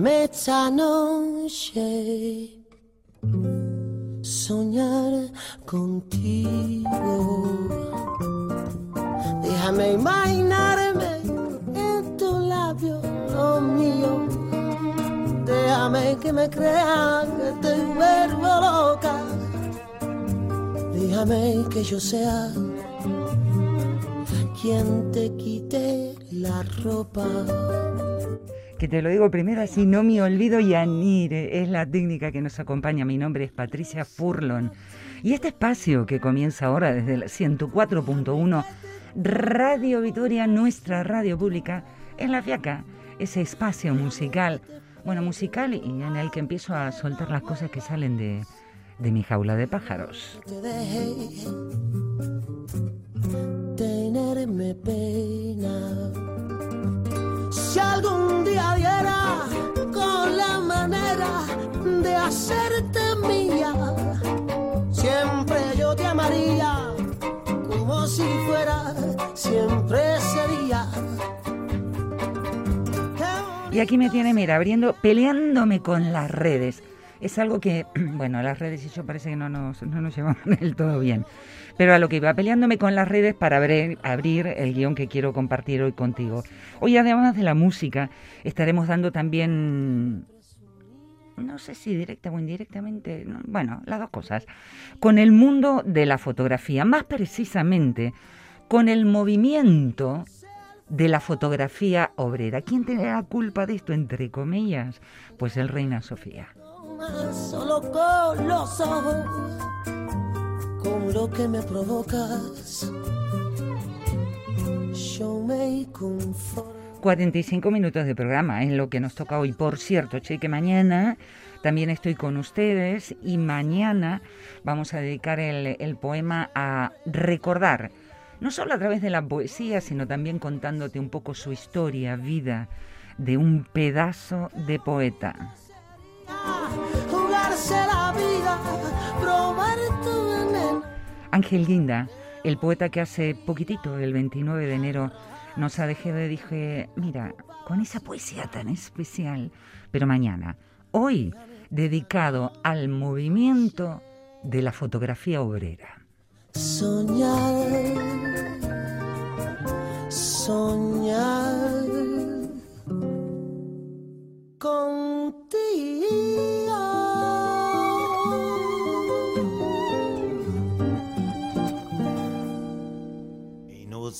Déjame esta noche soñar contigo. Déjame imaginarme en tu labio, lo mío. Déjame que me crea que te vuelvo loca. Déjame que yo sea quien te quite la ropa que te lo digo primero así no me olvido y anire, es la técnica que nos acompaña. Mi nombre es Patricia Furlon. Y este espacio que comienza ahora desde el 104.1 Radio Vitoria, nuestra radio pública, en La Fiaca, ese espacio musical, bueno, musical y en el que empiezo a soltar las cosas que salen de, de mi jaula de pájaros. Si algún día diera con la manera de hacerte mía, siempre yo te amaría como si fuera, siempre sería. Y aquí me tiene, mira, abriendo, peleándome con las redes. Es algo que, bueno, las redes y yo parece que no nos, no nos llevamos del todo bien. Pero a lo que iba peleándome con las redes para abrir, el guion que quiero compartir hoy contigo. Hoy además de la música, estaremos dando también no sé si directa o indirectamente, bueno, las dos cosas, con el mundo de la fotografía, más precisamente con el movimiento de la fotografía obrera. ¿Quién tiene la culpa de esto, entre comillas? Pues el Reina Sofía. Solo con lo que me provocas. 45 minutos de programa es lo que nos toca hoy. Por cierto, che, que mañana también estoy con ustedes y mañana vamos a dedicar el, el poema a recordar, no solo a través de la poesía, sino también contándote un poco su historia, vida de un pedazo de poeta. Jugarse la vida, probar Ángel Guinda, el poeta que hace poquitito, el 29 de enero, nos ha dejado y dije, mira, con esa poesía tan especial, pero mañana, hoy, dedicado al movimiento de la fotografía obrera. Soñar, soñar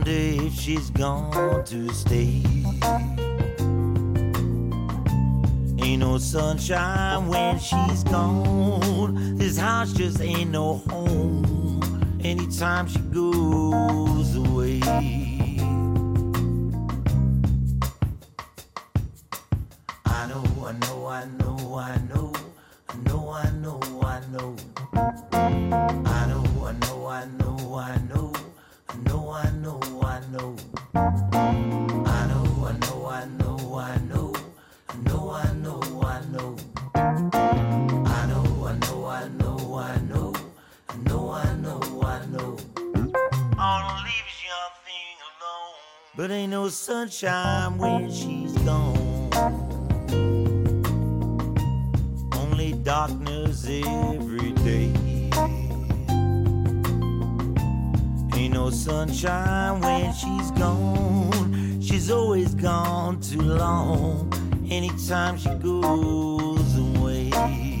Wonder if she's gone to stay. Ain't no sunshine when she's gone. This house just ain't no home anytime she goes But ain't no sunshine when she's gone. Only darkness every day. Ain't no sunshine when she's gone. She's always gone too long. Anytime she goes away.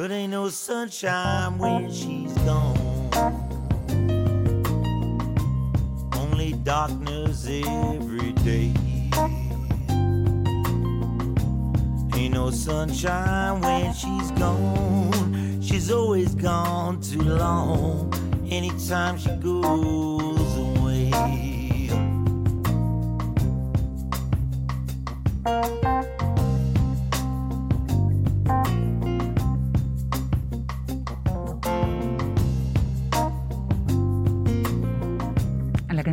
But ain't no sunshine when she's gone. Only darkness every day. Ain't no sunshine when she's gone. She's always gone too long. Anytime she goes away.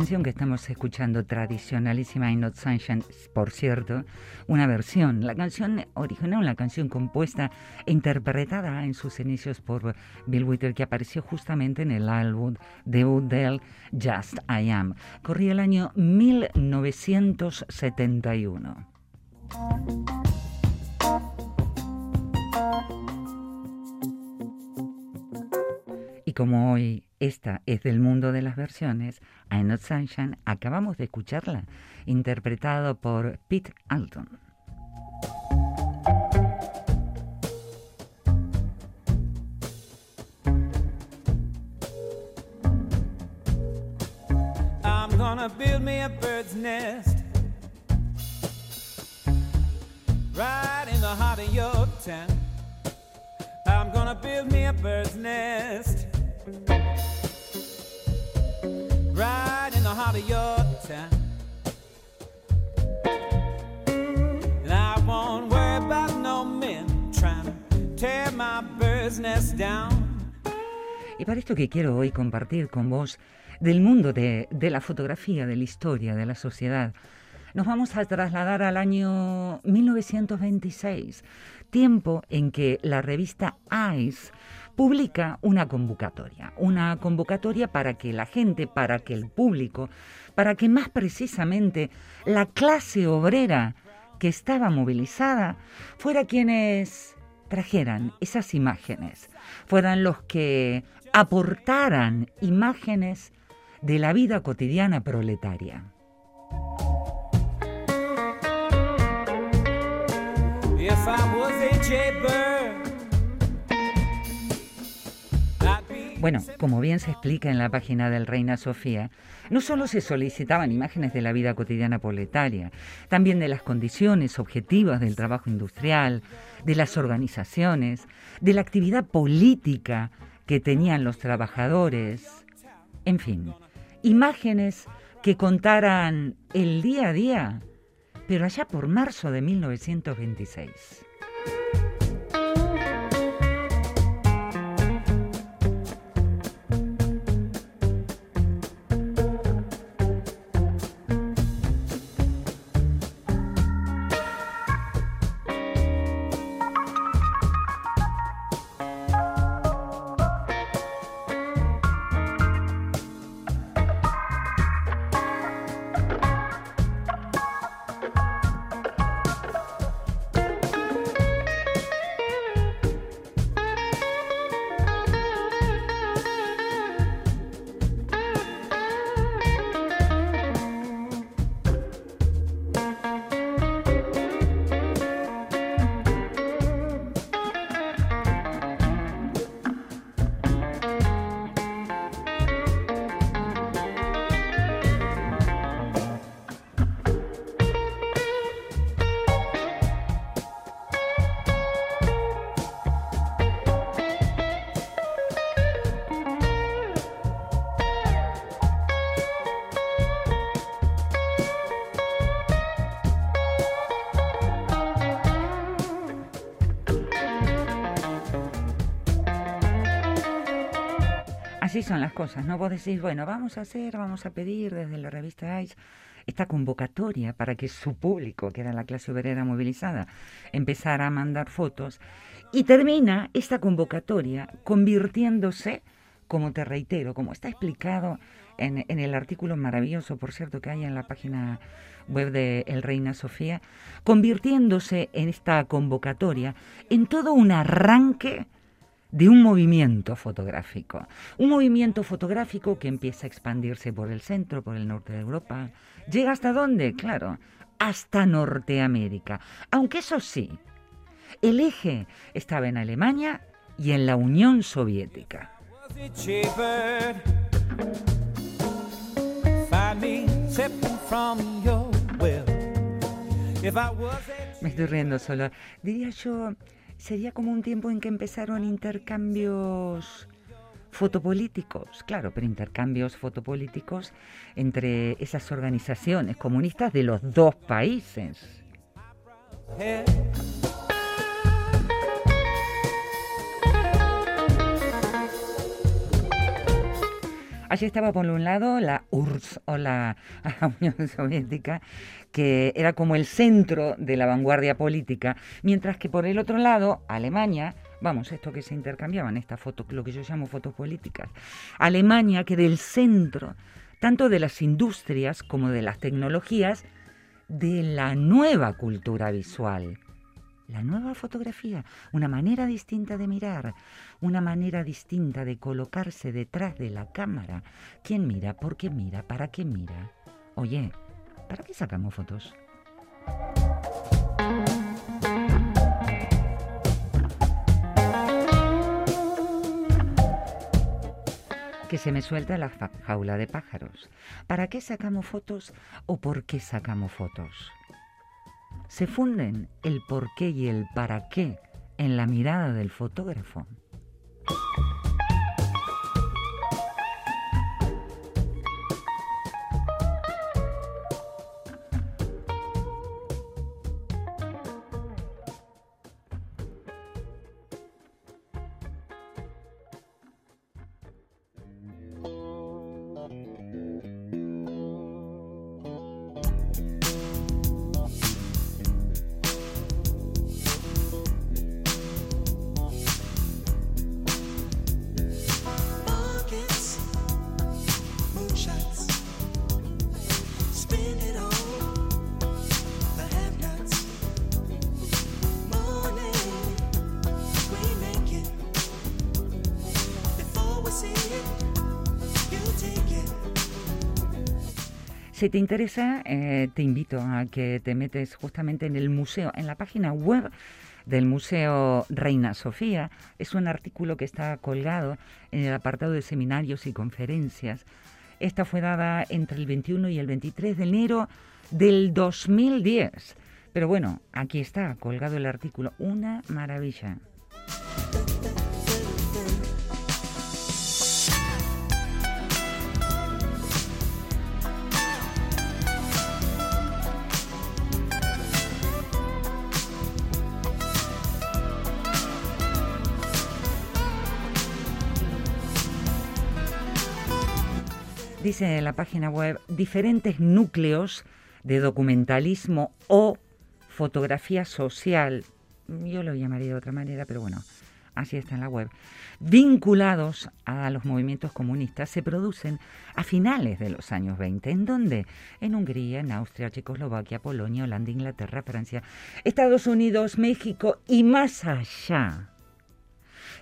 Que estamos escuchando, tradicionalísima In Not Sunshine, por cierto, una versión. La canción original, una canción compuesta e interpretada en sus inicios por Bill Withers, que apareció justamente en el álbum debut del Just I Am. Corría el año 1971. Y como hoy esta es del mundo de las versiones, I'm Not Sunshine, acabamos de escucharla, interpretado por Pete Alton. I'm gonna build me a bird's nest right in the heart of your tent. I'm gonna build me a bird's nest right in the heart of your tent. And I won't worry about no men trying to tear my down. Y para esto que quiero hoy compartir con vos del mundo de, de la fotografía, de la historia, de la sociedad, nos vamos a trasladar al año 1926, tiempo en que la revista Ice publica una convocatoria, una convocatoria para que la gente, para que el público, para que más precisamente la clase obrera que estaba movilizada fuera quienes trajeran esas imágenes, fueran los que aportaran imágenes de la vida cotidiana proletaria. Bueno, como bien se explica en la página del Reina Sofía, no solo se solicitaban imágenes de la vida cotidiana proletaria, también de las condiciones objetivas del trabajo industrial, de las organizaciones, de la actividad política que tenían los trabajadores, en fin, imágenes que contaran el día a día, pero allá por marzo de 1926. Así son las cosas, ¿no? Vos decís, bueno, vamos a hacer, vamos a pedir desde la revista ICE esta convocatoria para que su público, que era la clase obrera movilizada, empezara a mandar fotos. Y termina esta convocatoria convirtiéndose, como te reitero, como está explicado en, en el artículo maravilloso, por cierto, que hay en la página web de El Reina Sofía, convirtiéndose en esta convocatoria en todo un arranque de un movimiento fotográfico. Un movimiento fotográfico que empieza a expandirse por el centro, por el norte de Europa. ¿Llega hasta dónde? Claro, hasta Norteamérica. Aunque eso sí, El eje estaba en Alemania y en la Unión Soviética. Me estoy riendo solo. Diría yo, sería como un tiempo en que empezaron intercambios fotopolíticos, claro, pero intercambios fotopolíticos entre esas organizaciones comunistas de los dos países. Allí estaba por un lado la URSS o la, la Unión Soviética, que era como el centro de la vanguardia política, mientras que por el otro lado Alemania, vamos, esto que se intercambiaban, estas fotos, lo que yo llamo fotos políticas, Alemania que del centro, tanto de las industrias como de las tecnologías, de la nueva cultura visual. La nueva fotografía, una manera distinta de mirar, una manera distinta de colocarse detrás de la cámara. ¿Quién mira? ¿Por qué mira? ¿Para qué mira? Oye, ¿para qué sacamos fotos? Que se me suelta la jaula de pájaros. ¿Para qué sacamos fotos o por qué sacamos fotos? Se funden el por qué y el para qué en la mirada del fotógrafo. Si te interesa, eh, te invito a que te metes justamente en el museo, en la página web del Museo Reina Sofía. Es un artículo que está colgado en el apartado de seminarios y conferencias. Esta fue dada entre el 21 y el 23 de enero del 2010. Pero bueno, aquí está colgado el artículo. Una maravilla. Dice en la página web diferentes núcleos de documentalismo o fotografía social. Yo lo llamaría de otra manera, pero bueno, así está en la web. Vinculados a los movimientos comunistas se producen a finales de los años 20. ¿En dónde? En Hungría, en Austria, Checoslovaquia, Polonia, Holanda, Inglaterra, Francia, Estados Unidos, México y más allá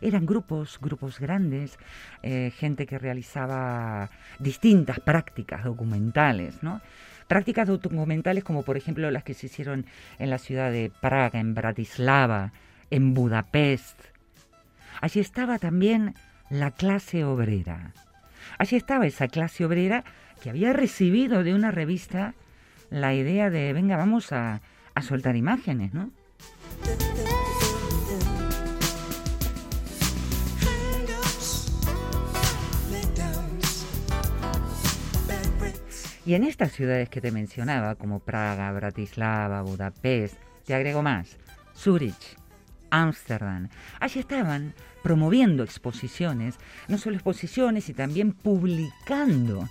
eran grupos, grupos grandes, eh, gente que realizaba distintas prácticas documentales, ¿no? Prácticas documentales como por ejemplo las que se hicieron en la ciudad de Praga, en Bratislava, en Budapest. Allí estaba también la clase obrera. Allí estaba esa clase obrera que había recibido de una revista la idea de, venga, vamos a, a soltar imágenes, ¿no? Y en estas ciudades que te mencionaba, como Praga, Bratislava, Budapest, te agrego más, Zurich, Ámsterdam, allí estaban promoviendo exposiciones, no solo exposiciones, y también publicando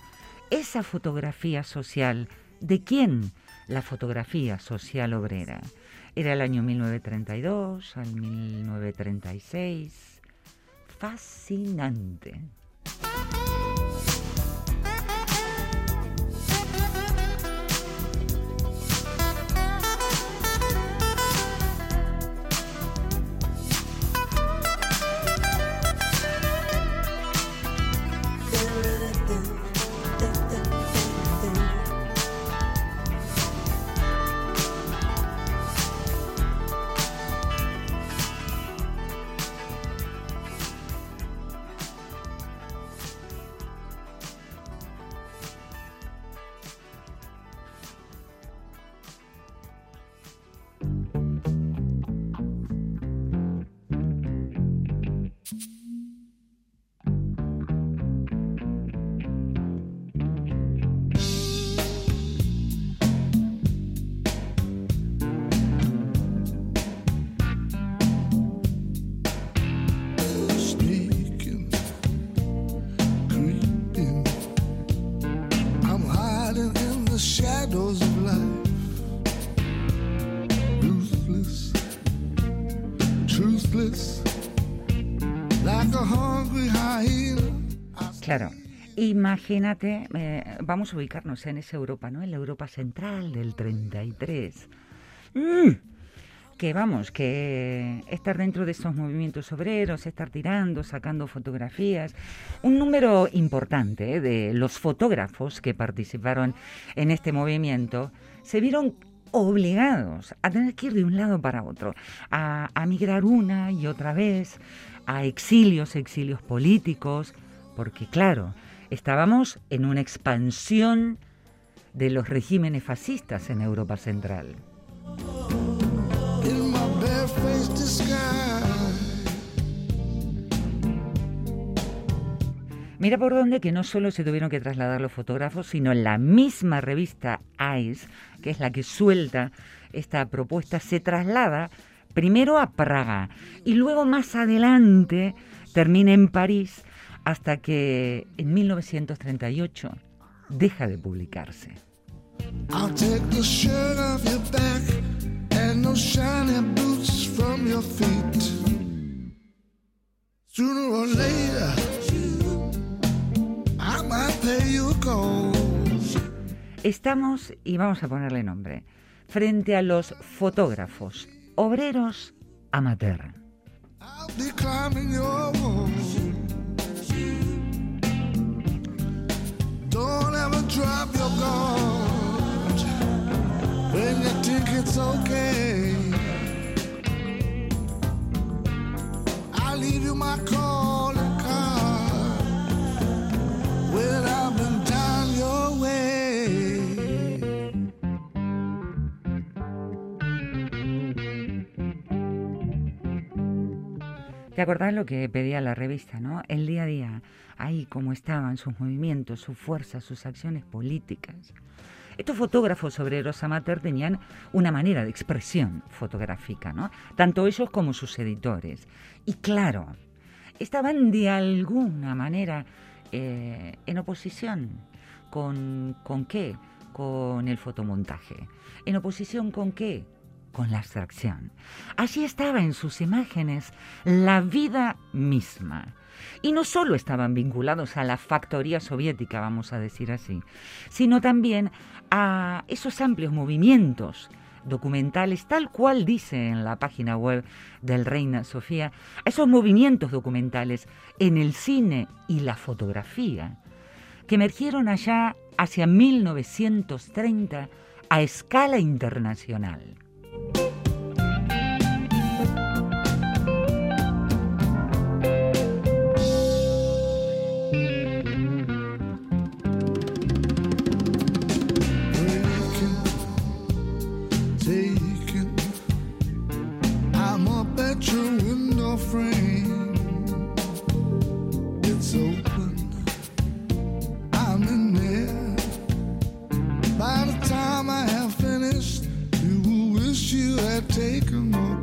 esa fotografía social. ¿De quién? La fotografía social obrera. Era el año 1932 al 1936. Fascinante. Imagínate, eh, vamos a ubicarnos en esa Europa, ¿no? En la Europa central del 33. Mm, que vamos, que estar dentro de esos movimientos obreros, estar tirando, sacando fotografías. Un número importante eh, de los fotógrafos que participaron en este movimiento se vieron obligados a tener que ir de un lado para otro, a, a migrar una y otra vez, a exilios, exilios políticos, porque claro, estábamos en una expansión de los regímenes fascistas en Europa Central. Mira por dónde que no solo se tuvieron que trasladar los fotógrafos, sino la misma revista ICE, que es la que suelta esta propuesta, se traslada primero a Praga y luego más adelante termina en París hasta que en 1938 deja de publicarse. Estamos, y vamos a ponerle nombre, frente a los fotógrafos obreros amateur. Don't ever drop your guard when you think it's okay. I'll leave you my calling card when I've been ¿Te acordás lo que pedía la revista, no? El día a día, ahí cómo estaban sus movimientos, sus fuerzas, sus acciones políticas. Estos fotógrafos obreros amateur tenían una manera de expresión fotográfica, ¿no? Tanto ellos como sus editores. Y claro, estaban de alguna manera eh, en oposición con, con qué? Con el fotomontaje. ¿En oposición con qué? Con la abstracción. Allí estaba en sus imágenes la vida misma. Y no solo estaban vinculados a la factoría soviética, vamos a decir así, sino también a esos amplios movimientos documentales, tal cual dice en la página web del Reina Sofía, a esos movimientos documentales en el cine y la fotografía, que emergieron allá hacia 1930 a escala internacional. have taken more.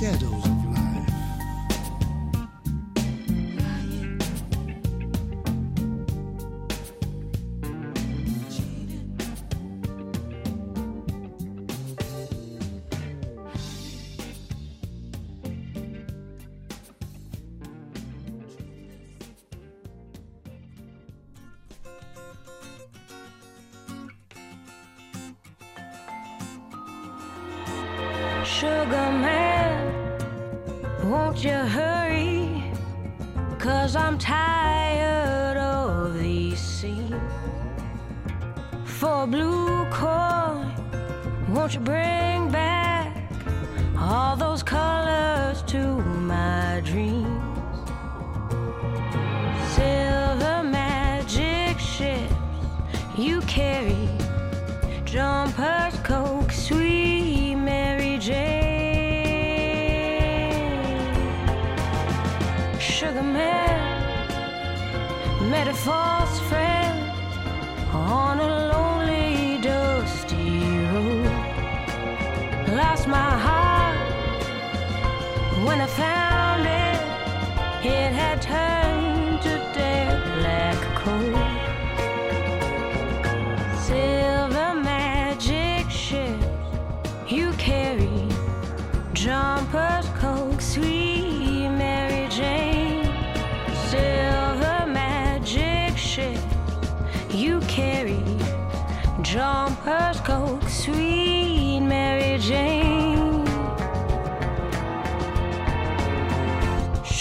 The you hurry? Cause I'm tired of these scenes. For blue coin, won't you bring back all those colors to my dreams? Silver magic ships you carry met a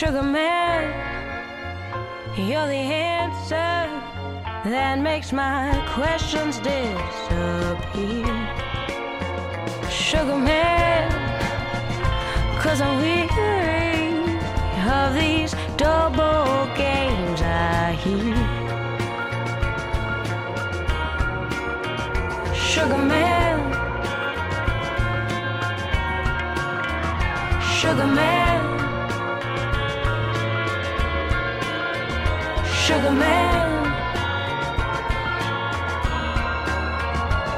Sugar man, you're the answer that makes my questions disappear. Sugar man, cause I'm weary of these double games I hear. Sugar man, sugar man, sugar man,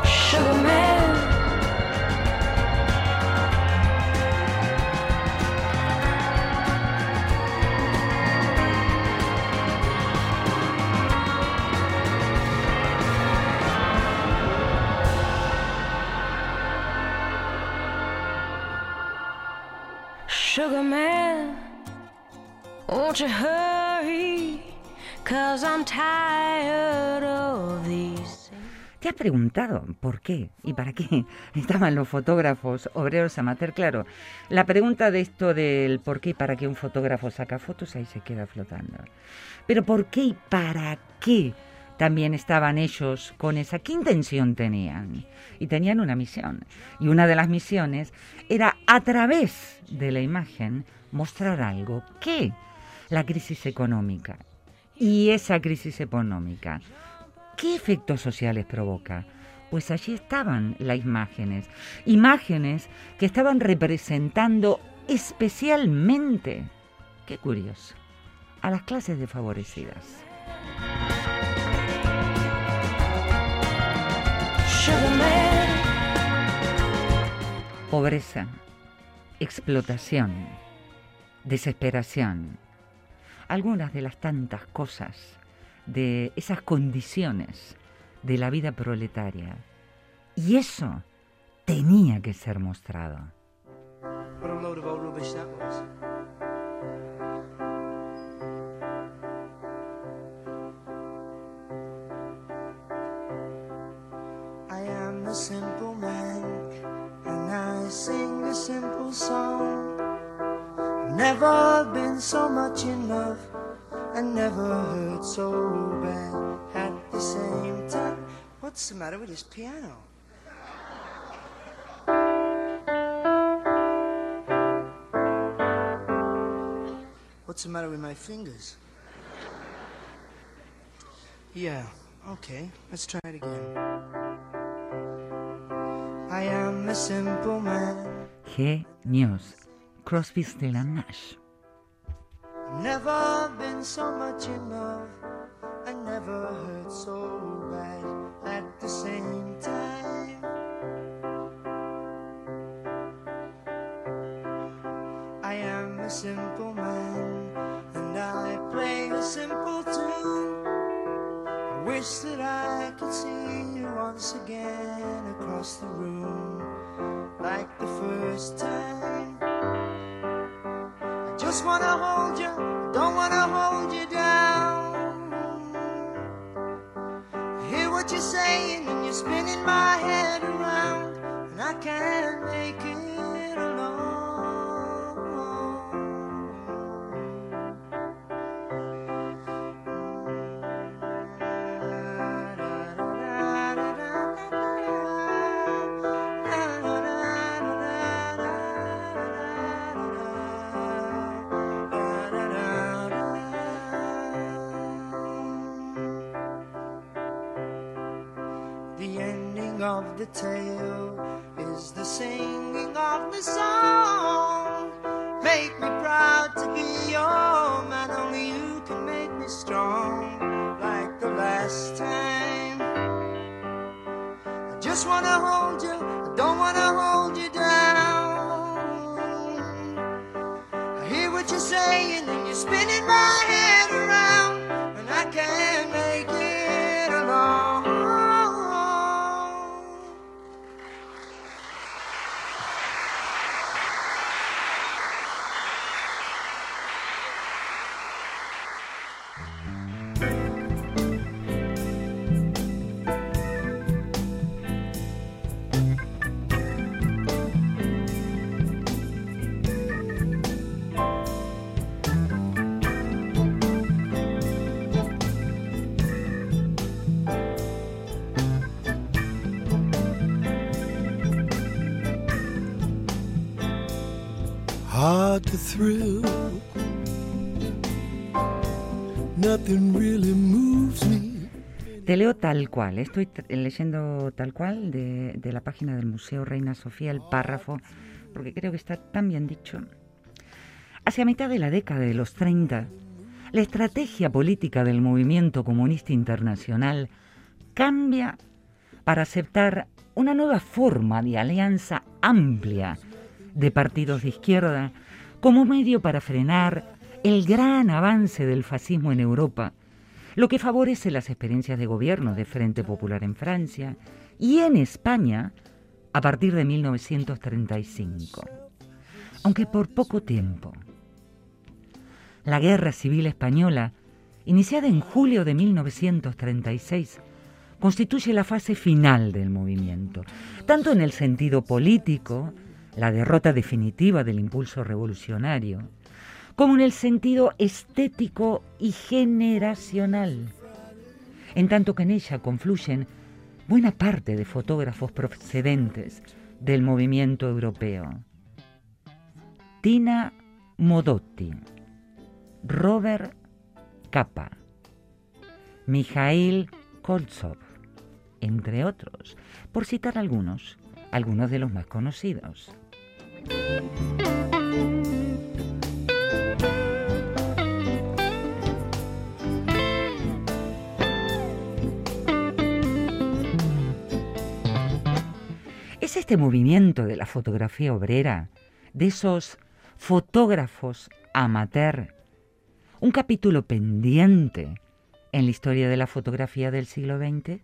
sugar man. Sugar man, won't you hurry? ¿Te has preguntado por qué y para qué estaban los fotógrafos obreros amateur? Claro, la pregunta de esto del por qué y para qué un fotógrafo saca fotos ahí se queda flotando. Pero ¿por qué y para qué también estaban ellos con esa? ¿Qué intención tenían? Y tenían una misión. Y una de las misiones era a través de la imagen mostrar algo. ¿Qué? La crisis económica. Y esa crisis económica ¿Qué efectos sociales provoca? Pues allí estaban las imágenes, imágenes que estaban representando especialmente, qué curioso, a las clases desfavorecidas. Pobreza, explotación, desesperación, algunas de las tantas cosas de esas condiciones de la vida proletaria. Y eso tenía que ser mostrado. Simple man, and I sing a simple song. Never been so much in love, and never hurt so bad at the same time. What's the matter with this piano? What's the matter with my fingers? Yeah, okay, let's try it again. I am a simple man, Genios. Crosby, Still and Nash. never been so much in love, and never hurt so bad at the same time. I am a simple man, and I play a simple tune. I wish that I could see you once again across the room, like the first time. Just wanna hold you, don't wanna hold you down. Hear what you're saying and you're spinning my head around, and I can't make it of the tale is the singing of the song. Te leo tal cual, estoy leyendo tal cual de, de la página del Museo Reina Sofía el párrafo, porque creo que está tan bien dicho. Hacia mitad de la década de los 30, la estrategia política del movimiento comunista internacional cambia para aceptar una nueva forma de alianza amplia de partidos de izquierda como medio para frenar el gran avance del fascismo en Europa, lo que favorece las experiencias de gobierno de Frente Popular en Francia y en España a partir de 1935. Aunque por poco tiempo. La Guerra Civil Española, iniciada en julio de 1936, constituye la fase final del movimiento, tanto en el sentido político, la derrota definitiva del impulso revolucionario, como en el sentido estético y generacional, en tanto que en ella confluyen buena parte de fotógrafos procedentes del movimiento europeo. Tina Modotti, Robert Capa, Mikhail Koltsov, entre otros, por citar algunos, algunos de los más conocidos. Es este movimiento de la fotografía obrera, de esos fotógrafos amateur, un capítulo pendiente en la historia de la fotografía del siglo XX.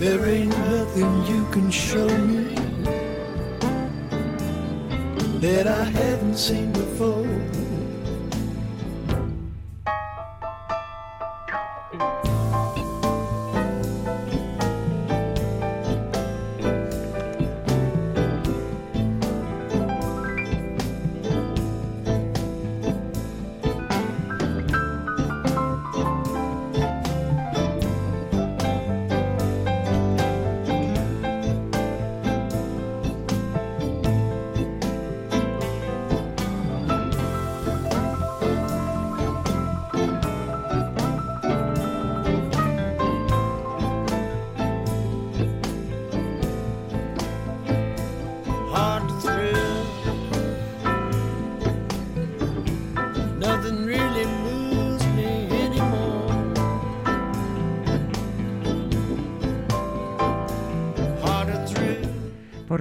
There ain't nothing you can show me that I haven't seen before.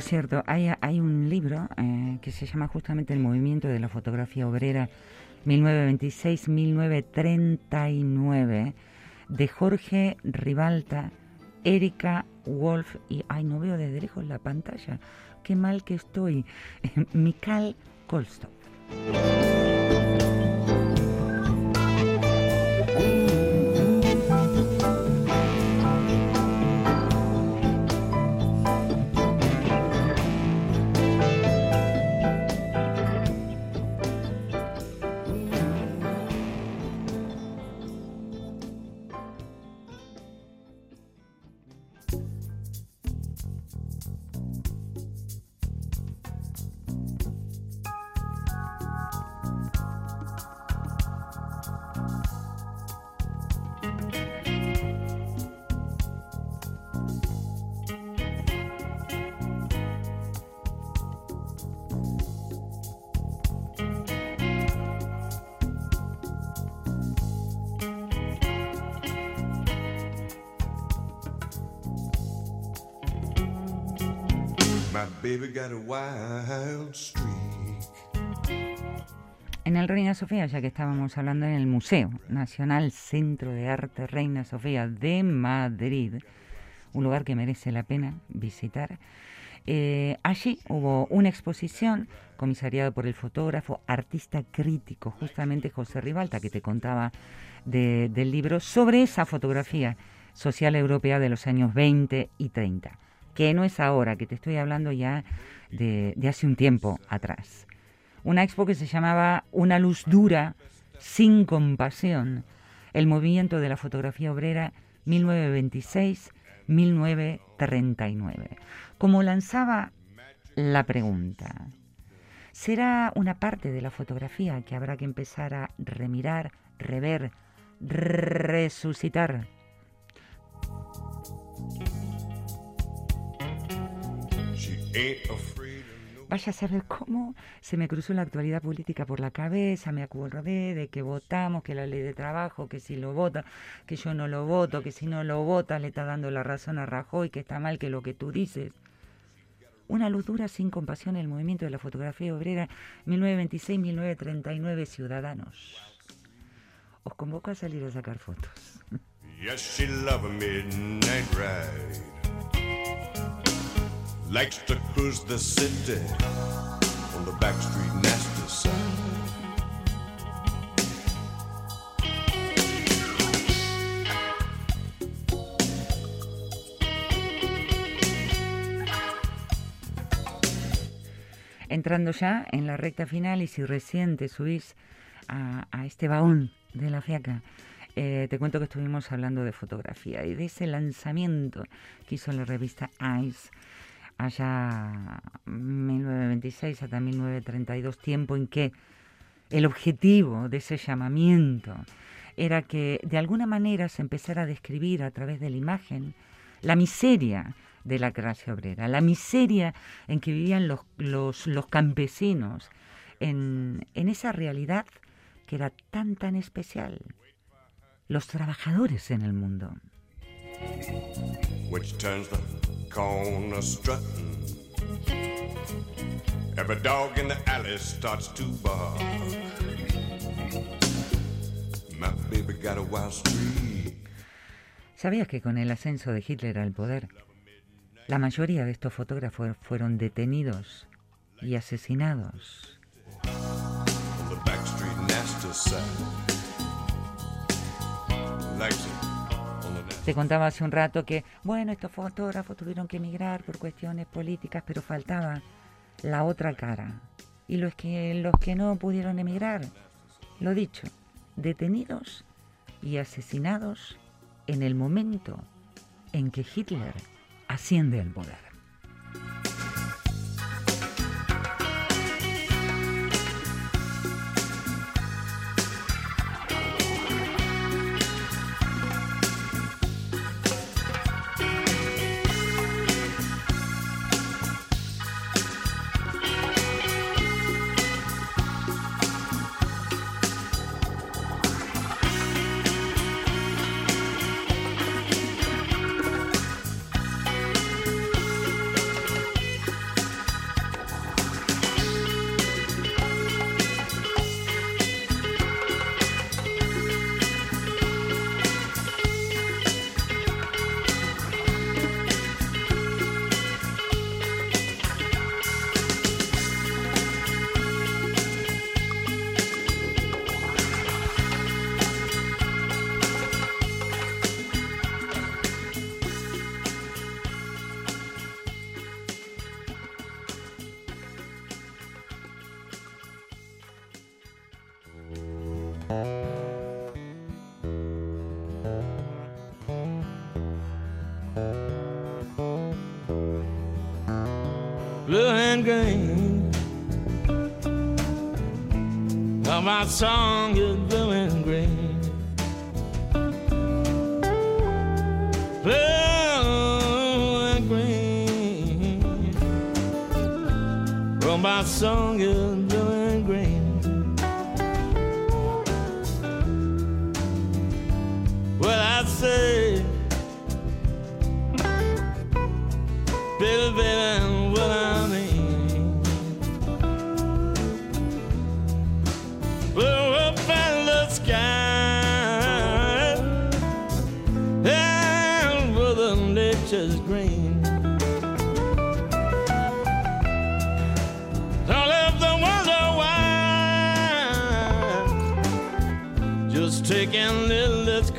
Cierto, hay, hay un libro eh, que se llama justamente El movimiento de la fotografía obrera 1926-1939 de Jorge Ribalta, Erika Wolf y, ay, no veo desde lejos la pantalla, qué mal que estoy, Mikal Kolstov. Got. En el Reina Sofía, ya que estábamos hablando en el Museo Nacional Centro de Arte Reina Sofía de Madrid, un lugar que merece la pena visitar. eh, allí hubo una exposición comisariada por el fotógrafo, artista crítico, justamente José Ribalta, que te contaba de- del libro, sobre esa fotografía social europea de los años 20 y 30, que no es ahora, que te estoy hablando ya de, hace un tiempo atrás una expo que se llamaba Una luz dura, sin compasión, el movimiento de la fotografía obrera 1926-1939. Como lanzaba la pregunta, ¿será una parte de la fotografía que habrá que empezar a remirar, rever, resucitar? Vaya a saber cómo se me cruzó la actualidad política por la cabeza, me acordé de que votamos, que la ley de trabajo, que si lo vota, que yo no lo voto, que si no lo votas le está dando la razón a Rajoy, que está mal que lo que tú dices. Una luz dura sin compasión el movimiento de la fotografía obrera 1926-1939 Ciudadanos. Os convoco a salir a sacar fotos. Yes, she love a midnight ride. Likes to cruise the city on the backstreet nasty entrando ya en la recta final y si recién te subís a, a este vagón de la fiaca, eh, te cuento que estuvimos hablando de fotografía y de ese lanzamiento que hizo la revista Eyes allá 1926 hasta 1932, tiempo en que el objetivo de ese llamamiento era que de alguna manera se empezara a describir a través de la imagen la miseria de la clase obrera, la miseria en que vivían los, los, los campesinos en, en esa realidad que era tan, tan especial. Los trabajadores en el mundo. Corner strutting. Every dog in the alley starts to bark. My baby got a wild streak. ¿Sabías que con el ascenso de Hitler al poder, la mayoría de estos fotógrafos fueron detenidos y asesinados? on the Te contaba hace un rato que, bueno, estos fotógrafos tuvieron que emigrar por cuestiones políticas, pero faltaba la otra cara. Y los que, los que no pudieron emigrar, lo dicho, detenidos y asesinados en el momento en que Hitler asciende al poder. My song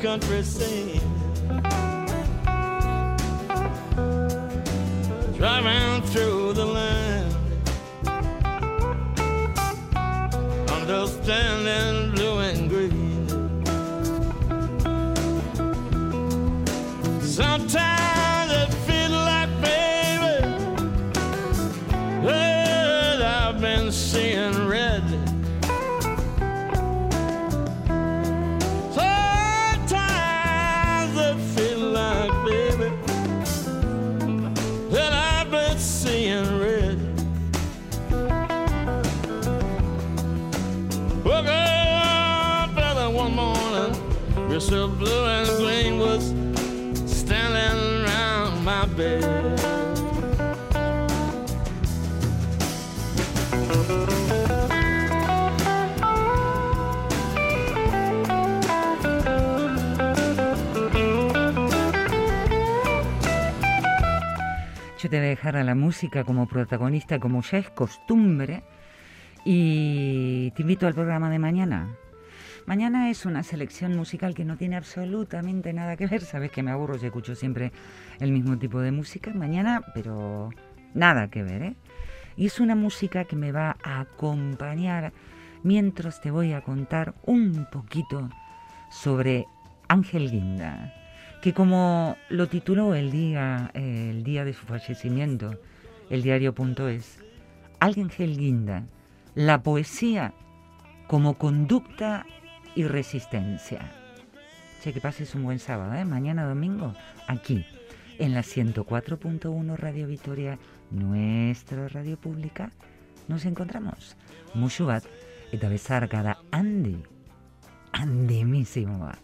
country sing. Yo te voy a dejar a la música como protagonista, como ya es costumbre, y te invito al programa de mañana. Mañana es una selección musical que no tiene absolutamente nada que ver. Sabes que me aburro si escucho siempre el mismo tipo de música. Mañana, pero nada que ver, ¿eh? Y es una música que me va a acompañar mientras te voy a contar un poquito sobre Ángel Guinda, que como lo tituló el día, el día de su fallecimiento, el diario.es, Ángel Guinda, la poesía como conducta y resistencia. Che, que pases un buen sábado, ¿eh? Mañana domingo, aquí, en la 104.1 Radio Victoria, nuestra radio pública, nos encontramos. Mucho bat, eta bezarkada handi, handimísimo bat.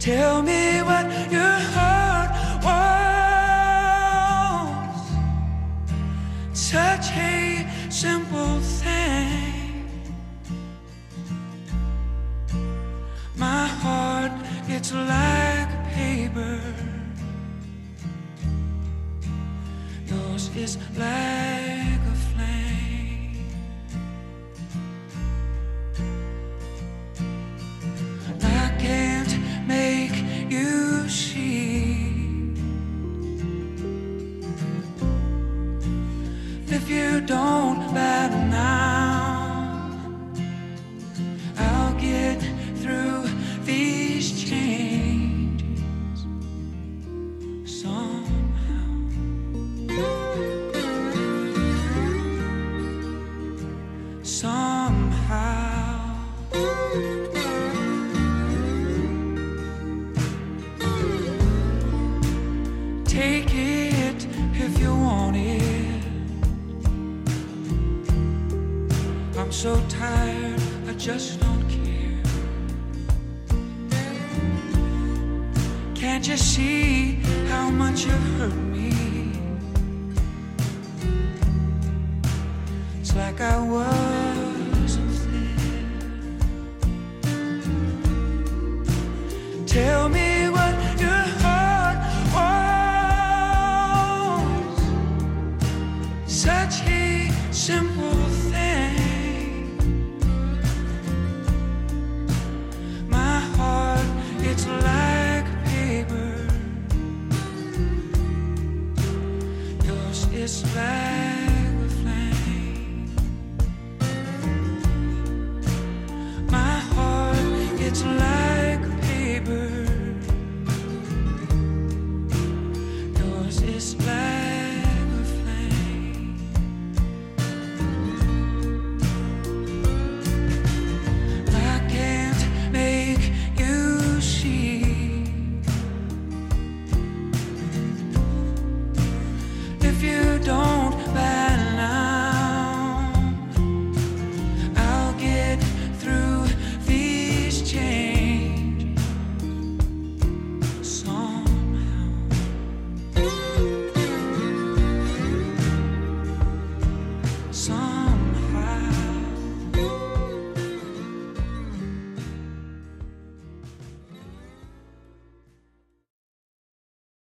Tell me what your heart wants. Such a simple thing. My heart, it's like paper. Yours is like It's like I wasn't there. Tell me what your heart wants. Such a simple thing. My heart, it's like paper. Yours is like